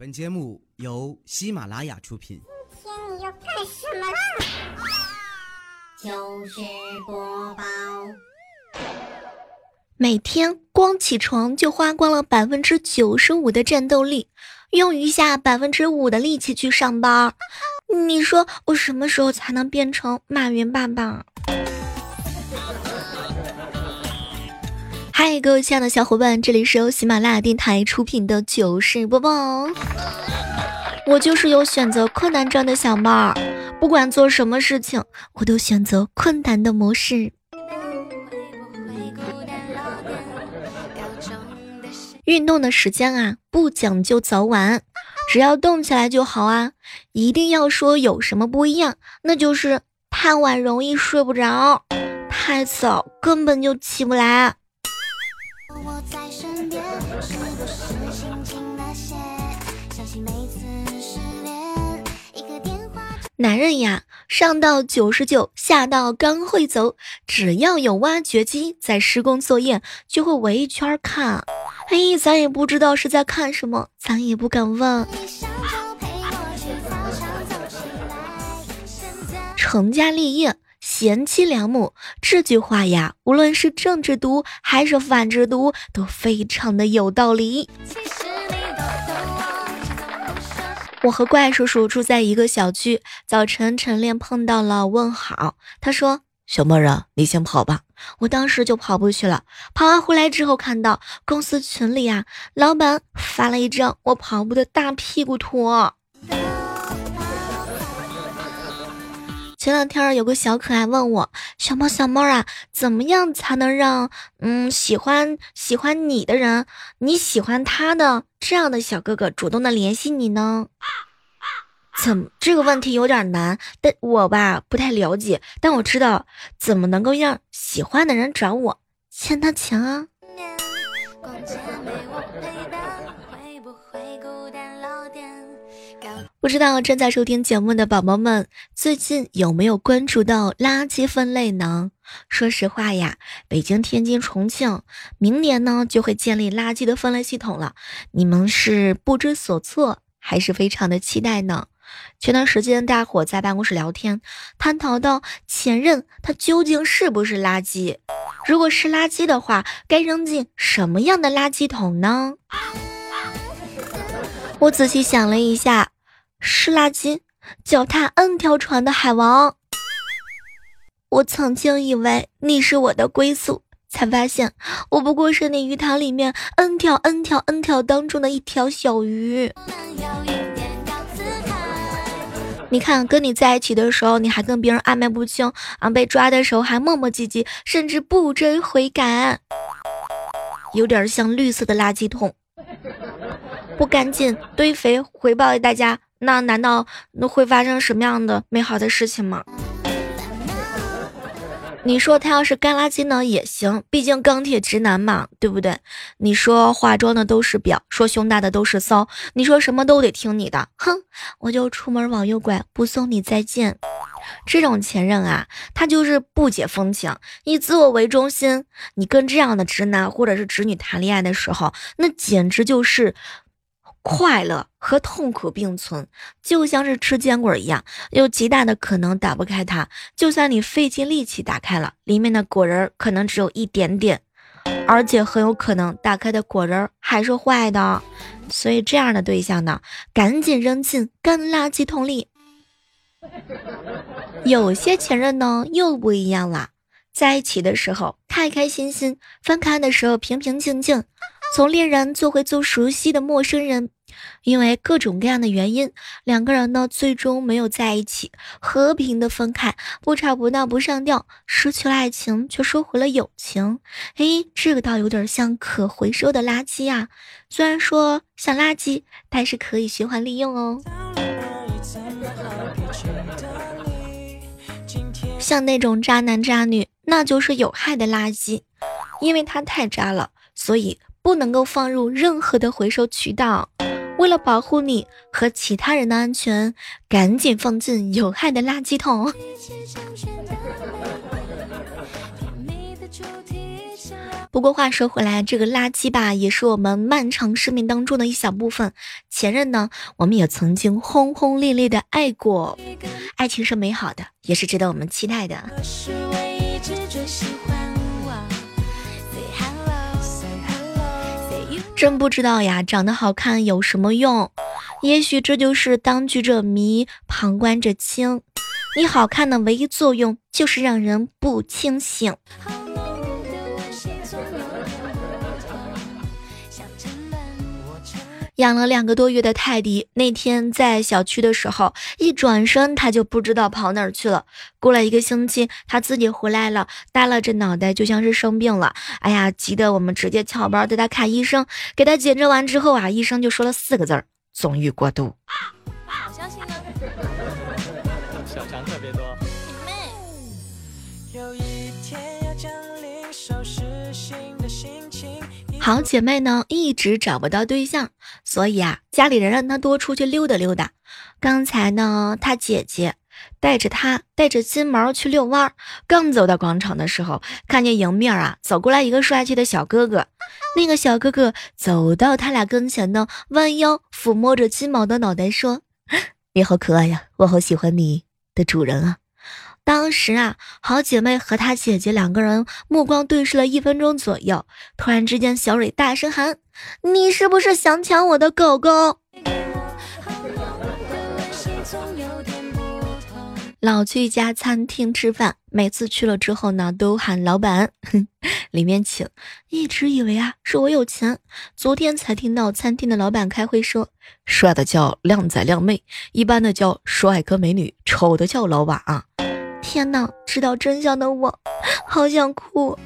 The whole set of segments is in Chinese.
本节目由喜马拉雅出品。今天你要干什么啦？就是播报。每天光起床就花光了百分之九十五的战斗力，用余下百分之五的力气去上班。你说我什么时候才能变成马云爸爸？嗨，各位亲爱的小伙伴，这里是由喜马拉雅电台出品的糗事播报。我就是有选择困难症的小猫，不管做什么事情，我都选择困难的模式。运动的时间啊，不讲究早晚，只要动起来就好啊。一定要说有什么不一样，那就是太晚容易睡不着，太早根本就起不来。男人呀，上到九十九，下到刚会走，只要有挖掘机在施工作业，就会围一圈看。哎，咱也不知道是在看什么，咱也不敢问。成家立业，贤妻良母，这句话呀，无论是正直读还是反直读，都非常的有道理。我和怪叔叔住在一个小区，早晨晨练碰到了，问好。他说：“小妹儿啊，你先跑吧。”我当时就跑步去了。跑完回来之后，看到公司群里啊，老板发了一张我跑步的大屁股图。前两天有个小可爱问我：“小猫小猫啊，怎么样才能让嗯喜欢喜欢你的人，你喜欢他的这样的小哥哥主动的联系你呢？”怎么这个问题有点难，但我吧不太了解，但我知道怎么能够让喜欢的人找我，欠他钱啊。不知道正在收听节目的宝宝们，最近有没有关注到垃圾分类呢？说实话呀，北京、天津、重庆明年呢就会建立垃圾的分类系统了，你们是不知所措，还是非常的期待呢？前段时间大伙在办公室聊天，探讨到前任他究竟是不是垃圾？如果是垃圾的话，该扔进什么样的垃圾桶呢？我仔细想了一下。是垃圾，脚踏 N 条船的海王。我曾经以为你是我的归宿，才发现我不过是你鱼塘里面 N 条 N 条 N 条当中的一条小鱼。你看，跟你在一起的时候，你还跟别人暧昧不清啊，被抓的时候还磨磨唧唧，甚至不追悔改，有点像绿色的垃圾桶，不干净，堆肥，回报大家。那难道那会发生什么样的美好的事情吗？你说他要是干垃圾呢也行，毕竟钢铁直男嘛，对不对？你说化妆的都是婊，说胸大的都是骚，你说什么都得听你的，哼！我就出门往右拐，不送你再见。这种前任啊，他就是不解风情，以自我为中心。你跟这样的直男或者是直女谈恋爱的时候，那简直就是。快乐和痛苦并存，就像是吃坚果一样，有极大的可能打不开它。就算你费尽力气打开了，里面的果仁可能只有一点点，而且很有可能打开的果仁还是坏的。所以这样的对象呢，赶紧扔进干垃圾桶里。有些前任呢又不一样了，在一起的时候开开心心，分开的时候平平静静。从恋人做回做熟悉的陌生人，因为各种各样的原因，两个人呢最终没有在一起，和平的分开，不吵不闹不上吊，失去了爱情却收回了友情。诶，这个倒有点像可回收的垃圾呀，虽然说像垃圾，但是可以循环利用哦。像那种渣男渣女，那就是有害的垃圾，因为他太渣了，所以。不能够放入任何的回收渠道。为了保护你和其他人的安全，赶紧放进有害的垃圾桶。不过话说回来，这个垃圾吧，也是我们漫长生命当中的一小部分。前任呢，我们也曾经轰轰烈烈的爱过，爱情是美好的，也是值得我们期待的是我。真不知道呀，长得好看有什么用？也许这就是当局者迷，旁观者清。你好看的唯一作用就是让人不清醒。养了两个多月的泰迪，那天在小区的时候，一转身他就不知道跑哪儿去了。过了一个星期，他自己回来了，耷拉着脑袋，就像是生病了。哎呀，急得我们直接翘班带他看医生。给他检查完之后啊，医生就说了四个字儿：纵欲过度。啊我相信呢。小强特别多。好姐妹呢，一直找不到对象，所以啊，家里人让她多出去溜达溜达。刚才呢，她姐姐带着她带着金毛去遛弯儿，刚走到广场的时候，看见迎面啊走过来一个帅气的小哥哥。那个小哥哥走到他俩跟前呢，弯腰抚摸着金毛的脑袋，说：“你好可爱呀，我好喜欢你的主人啊。”当时啊，好姐妹和她姐姐两个人目光对视了一分钟左右，突然之间，小蕊大声喊：“你是不是想抢我的狗狗？”老去一家餐厅吃饭，每次去了之后呢，都喊老板，里面请。一直以为啊是我有钱，昨天才听到餐厅的老板开会说，帅的叫靓仔靓妹，一般的叫帅哥美女，丑的叫老板啊。天哪！知道真相的我，好想哭。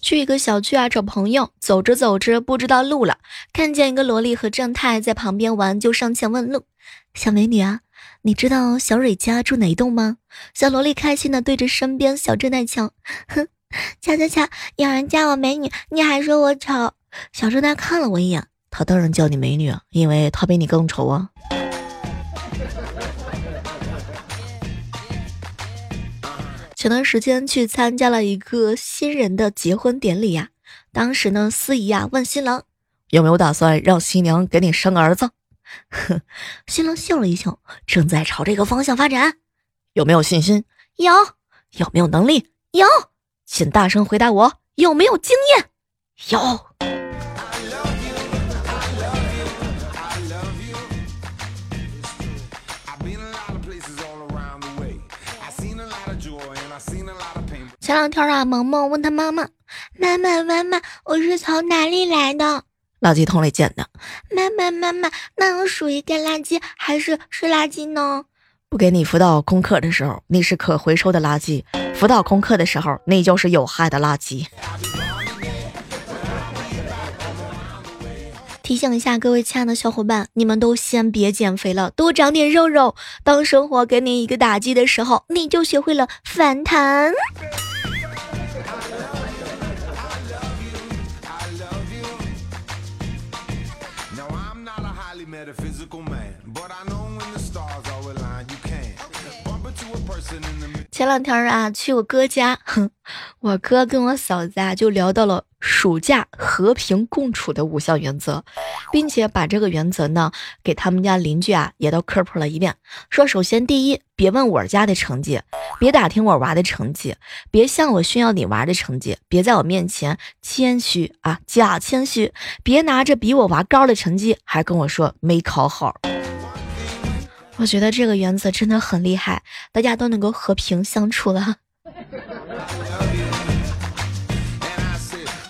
去一个小区啊找朋友，走着走着不知道路了，看见一个萝莉和正太在旁边玩，就上前问路。小美女啊，你知道小蕊家住哪栋吗？小萝莉开心的对着身边小正太瞧，哼，瞧瞧瞧，有人叫我美女，你还说我丑。小正太看了我一眼，他当然叫你美女啊，因为他比你更丑啊。前段时间去参加了一个新人的结婚典礼呀，当时呢，司仪啊问新郎有没有打算让新娘给你生个儿子，呵，新郎笑了一笑，正在朝这个方向发展，有没有信心？有，有没有能力？有，请大声回答我，有没有经验？有。前两天啊，萌萌问他妈妈：“妈妈，妈妈，我是从哪里来的？垃圾桶里捡的。”妈妈，妈妈，那我属于干垃圾还是湿垃圾呢？不给你辅导功课的时候，你是可回收的垃圾；辅导功课的时候，你就是有害的垃圾。提醒一下各位亲爱的小伙伴，你们都先别减肥了，多长点肉肉。当生活给你一个打击的时候，你就学会了反弹。met 前两天啊，去我哥家，哼，我哥跟我嫂子啊就聊到了暑假和平共处的五项原则，并且把这个原则呢给他们家邻居啊也都科普了一遍。说首先第一，别问我家的成绩，别打听我娃的成绩，别向我炫耀你娃的成绩，别在我面前谦虚啊假谦虚，别拿着比我娃高的成绩还跟我说没考好。我觉得这个原则真的很厉害，大家都能够和平相处了。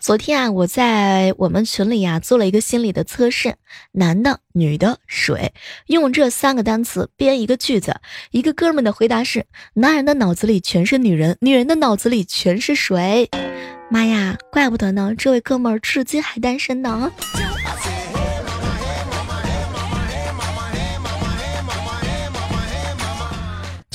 昨天啊，我在我们群里啊做了一个心理的测试，男的、女的、水，用这三个单词编一个句子。一个哥们的回答是：男人的脑子里全是女人，女人的脑子里全是水。妈呀，怪不得呢，这位哥们至今还单身呢。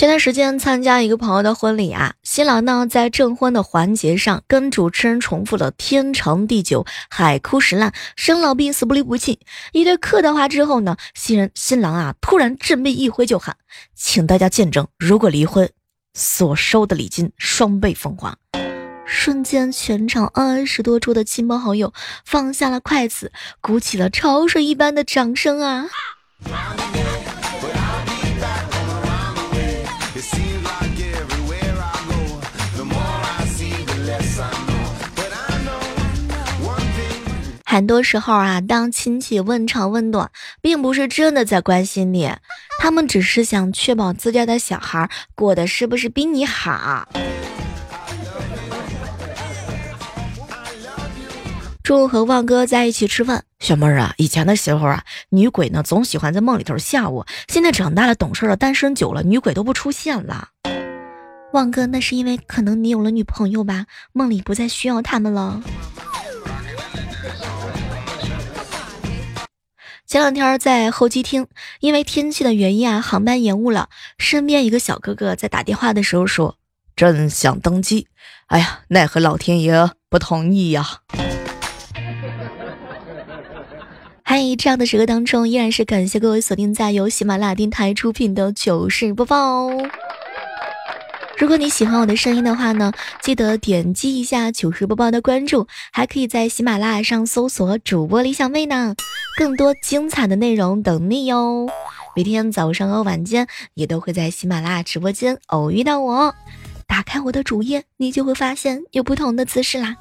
前段时间参加一个朋友的婚礼啊，新郎呢在证婚的环节上跟主持人重复了天长地久、海枯石烂、生老病死、不离不弃一堆客套话之后呢，新人新郎啊突然振臂一挥就喊：“请大家见证，如果离婚，所收的礼金双倍奉还。”瞬间，全场二十多桌的亲朋好友放下了筷子，鼓起了潮水一般的掌声啊！很多时候啊，当亲戚问长问短，并不是真的在关心你，他们只是想确保自家的小孩过得是不是比你好。中午和旺哥在一起吃饭，小妹儿啊，以前的时候啊，女鬼呢总喜欢在梦里头吓我，现在长大了懂事了，单身久了，女鬼都不出现了。旺哥，那是因为可能你有了女朋友吧，梦里不再需要他们了。前两天在候机厅，因为天气的原因啊，航班延误了。身边一个小哥哥在打电话的时候说：“朕想登机，哎呀，奈何老天爷不同意呀。”嗨，这样的时刻当中，依然是感谢各位锁定在由喜马拉雅电台出品的糗事播报哦。如果你喜欢我的声音的话呢，记得点击一下糗事播报的关注，还可以在喜马拉雅上搜索主播李小妹呢，更多精彩的内容等你哟。每天早上和晚间也都会在喜马拉雅直播间偶遇到我，打开我的主页，你就会发现有不同的姿势啦。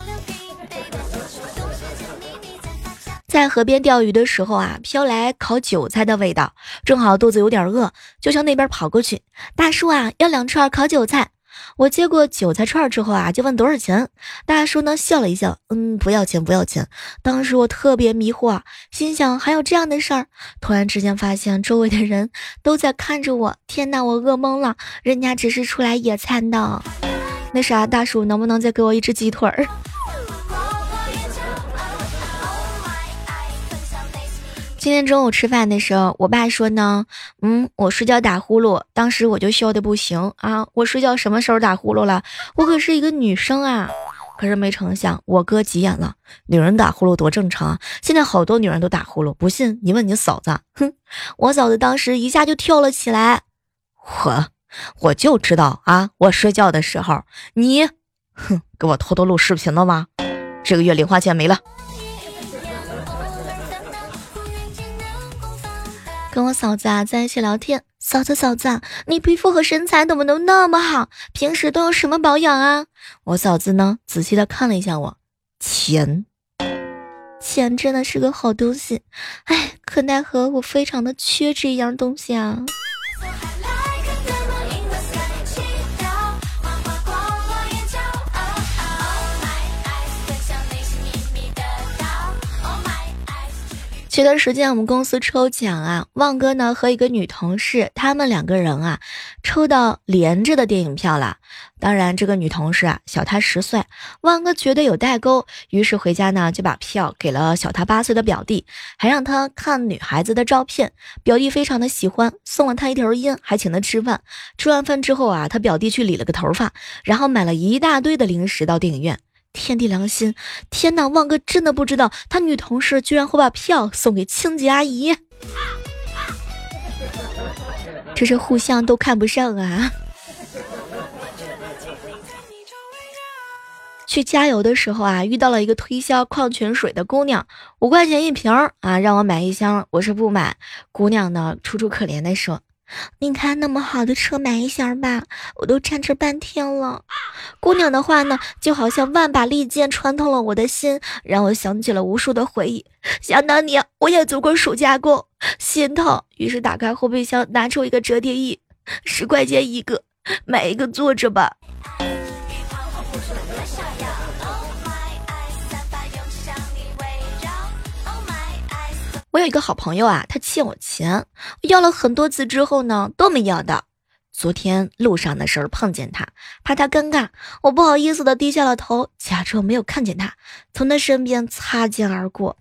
在河边钓鱼的时候啊，飘来烤韭菜的味道，正好肚子有点饿，就向那边跑过去。大叔啊，要两串烤韭菜。我接过韭菜串之后啊，就问多少钱。大叔呢笑了一笑，嗯，不要钱，不要钱。当时我特别迷惑，心想还有这样的事儿。突然之间发现周围的人都在看着我，天哪，我饿懵了。人家只是出来野餐的。那啥，大叔能不能再给我一只鸡腿儿？今天中午吃饭的时候，我爸说呢，嗯，我睡觉打呼噜，当时我就笑的不行啊，我睡觉什么时候打呼噜了？我可是一个女生啊！可是没成想，我哥急眼了，女人打呼噜多正常啊，现在好多女人都打呼噜，不信你问你嫂子。哼，我嫂子当时一下就跳了起来，我我就知道啊，我睡觉的时候你，哼，给我偷偷录视频了吗？这个月零花钱没了。跟我嫂子啊在一起聊天，嫂子嫂子，你皮肤和身材怎么能那么好？平时都有什么保养啊？我嫂子呢仔细的看了一下我，钱，钱真的是个好东西，哎，可奈何我非常的缺这一样东西啊。前段时间我们公司抽奖啊，旺哥呢和一个女同事，他们两个人啊，抽到连着的电影票了。当然，这个女同事啊小他十岁，旺哥觉得有代沟，于是回家呢就把票给了小他八岁的表弟，还让他看女孩子的照片。表弟非常的喜欢，送了他一条烟，还请他吃饭。吃完饭之后啊，他表弟去理了个头发，然后买了一大堆的零食到电影院。天地良心，天呐！旺哥真的不知道，他女同事居然会把票送给清洁阿姨，这是互相都看不上啊！去加油的时候啊，遇到了一个推销矿泉水的姑娘，五块钱一瓶儿啊，让我买一箱，我是不买。姑娘呢，楚楚可怜的说。你开那么好的车，买一箱吧，我都站这半天了。姑娘的话呢，就好像万把利剑穿透了我的心，让我想起了无数的回忆。想当年，我也做过暑假工，心疼。于是打开后备箱，拿出一个折叠椅，十块钱一个，买一个坐着吧。我有一个好朋友啊，他欠我钱，要了很多次之后呢，都没要到。昨天路上的时候碰见他，怕他尴尬，我不好意思的低下了头，假装没有看见他，从他身边擦肩而过。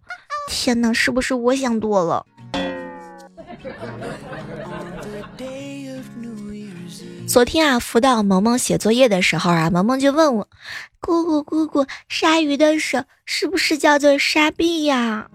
天哪，是不是我想多了？昨天啊，辅导萌萌写作业的时候啊，萌萌就问我：“姑姑姑姑，鲨鱼的手是不是叫做鲨币呀？”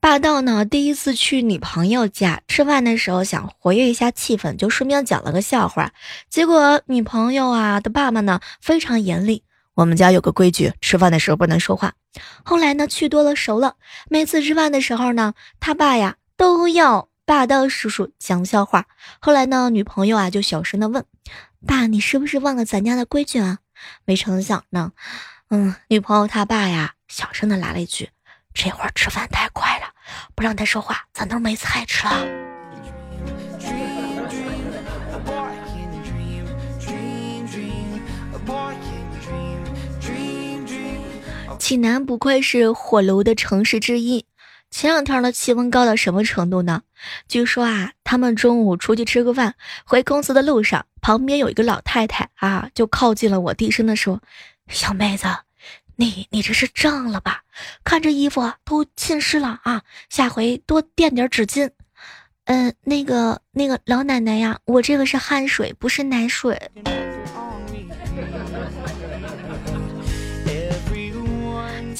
霸道呢，第一次去女朋友家吃饭的时候，想活跃一下气氛，就顺便讲了个笑话。结果女朋友啊的爸爸呢非常严厉，我们家有个规矩，吃饭的时候不能说话。后来呢去多了熟了，每次吃饭的时候呢，他爸呀都要霸道叔叔讲笑话。后来呢，女朋友啊就小声的问：“爸，你是不是忘了咱家的规矩啊？”没成想呢，嗯，女朋友他爸呀小声的来了一句。这会儿吃饭太快，不让他说话，咱都没菜吃了。济南不愧是火炉的城市之一，前两天的气温高到什么程度呢？据说啊，他们中午出去吃个饭，回公司的路上，旁边有一个老太太啊，就靠近了我，低声的说：“小妹子。”你你这是胀了吧？看这衣服都浸湿了啊！下回多垫点纸巾。嗯，那个那个老奶奶呀，我这个是汗水，不是奶水。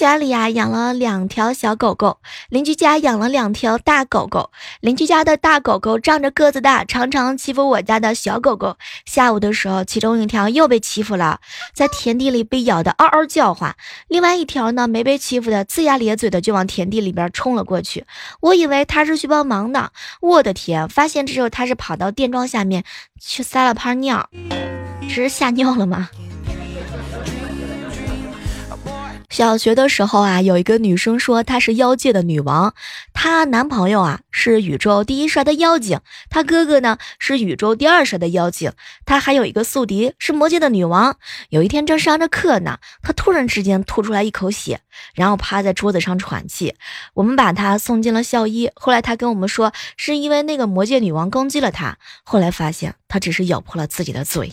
家里呀养了两条小狗狗，邻居家养了两条大狗狗。邻居家的大狗狗仗着个子大，常常欺负我家的小狗狗。下午的时候，其中一条又被欺负了，在田地里被咬得嗷嗷叫唤。另外一条呢，没被欺负的，龇牙咧嘴的就往田地里边冲了过去。我以为他是去帮忙的，我的天！发现之后，他是跑到电桩下面去撒了泡尿，这是吓尿了吗？小学的时候啊，有一个女生说她是妖界的女王，她男朋友啊是宇宙第一帅的妖精，她哥哥呢是宇宙第二帅的妖精，她还有一个宿敌是魔界的女王。有一天正上着课呢，她突然之间吐出来一口血，然后趴在桌子上喘气。我们把她送进了校医，后来她跟我们说是因为那个魔界女王攻击了她，后来发现她只是咬破了自己的嘴。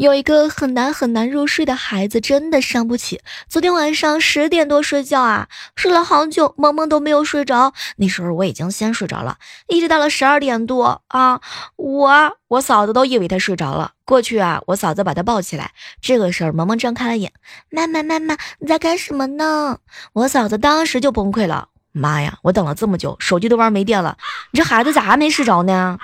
有一个很难很难入睡的孩子，真的伤不起。昨天晚上十点多睡觉啊，睡了好久，萌萌都没有睡着。那时候我已经先睡着了，一直到了十二点多啊，我我嫂子都以为他睡着了，过去啊，我嫂子把他抱起来。这个时候，萌萌睁开了眼，妈妈妈妈，你在干什么呢？我嫂子当时就崩溃了，妈呀，我等了这么久，手机都玩没电了，你这孩子咋还没睡着呢？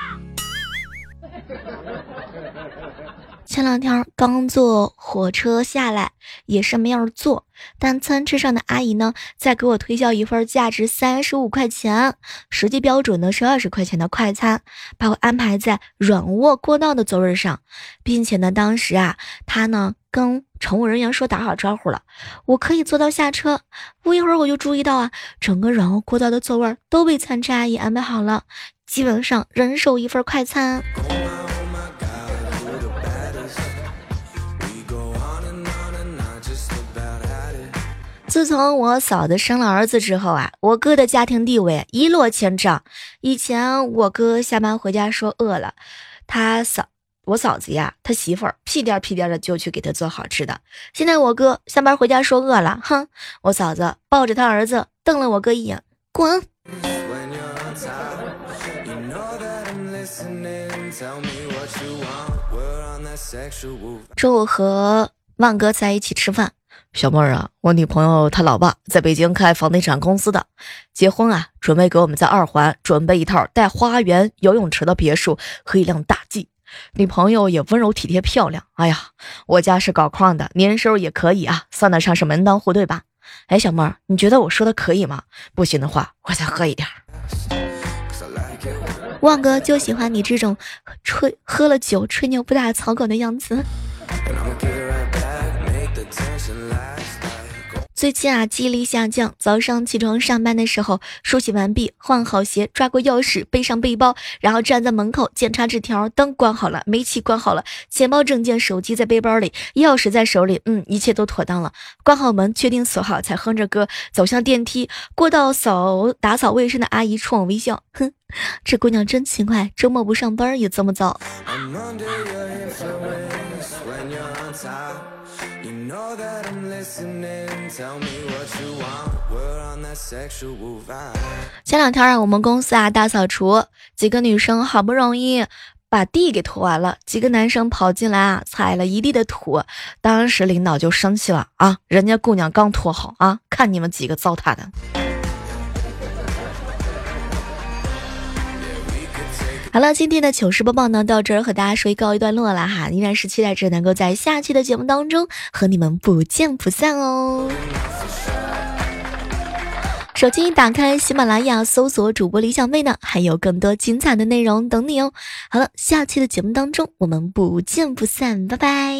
前两天刚坐火车下来，也是没有坐。但餐车上的阿姨呢，在给我推销一份价值三十五块钱，实际标准呢是二十块钱的快餐，把我安排在软卧过道的座位上，并且呢，当时啊，她呢跟乘务人员说打好招呼了，我可以坐到下车。不一会儿我就注意到啊，整个软卧过道的座位都被餐车阿姨安排好了，基本上人手一份快餐。自从我嫂子生了儿子之后啊，我哥的家庭地位一落千丈。以前我哥下班回家说饿了，他嫂我嫂子呀，他媳妇儿屁颠屁颠的就去给他做好吃的。现在我哥下班回家说饿了，哼，我嫂子抱着他儿子瞪了我哥一眼，滚。中午和万哥在一起吃饭。小妹儿啊，我女朋友她老爸在北京开房地产公司的，结婚啊，准备给我们在二环准备一套带花园、游泳池的别墅和一辆大 G。女朋友也温柔体贴漂亮。哎呀，我家是搞矿的，年收入也可以啊，算得上是门当户对吧？哎，小妹儿，你觉得我说的可以吗？不行的话，我再喝一点。旺哥就喜欢你这种吹喝了酒吹牛不打草稿的样子。最近啊，记忆力下降。早上起床上班的时候，梳洗完毕，换好鞋，抓过钥匙，背上背包，然后站在门口检查纸条。灯关好了，煤气关好了，钱包、证件、手机在背包里，钥匙在手里。嗯，一切都妥当了。关好门，确定锁好，才哼着歌走向电梯。过道扫打扫卫生的阿姨冲我微笑，哼，这姑娘真勤快，周末不上班也这么早。前两天啊，我们公司啊大扫除，几个女生好不容易把地给拖完了，几个男生跑进来啊，踩了一地的土。当时领导就生气了啊，人家姑娘刚拖好啊，看你们几个糟蹋的。好了，今天的糗事播报呢，到这儿和大家说一告一段落了哈，依然是期待着能够在下期的节目当中和你们不见不散哦。手机打开喜马拉雅，搜索主播李小妹呢，还有更多精彩的内容等你哦。好了，下期的节目当中我们不见不散，拜拜。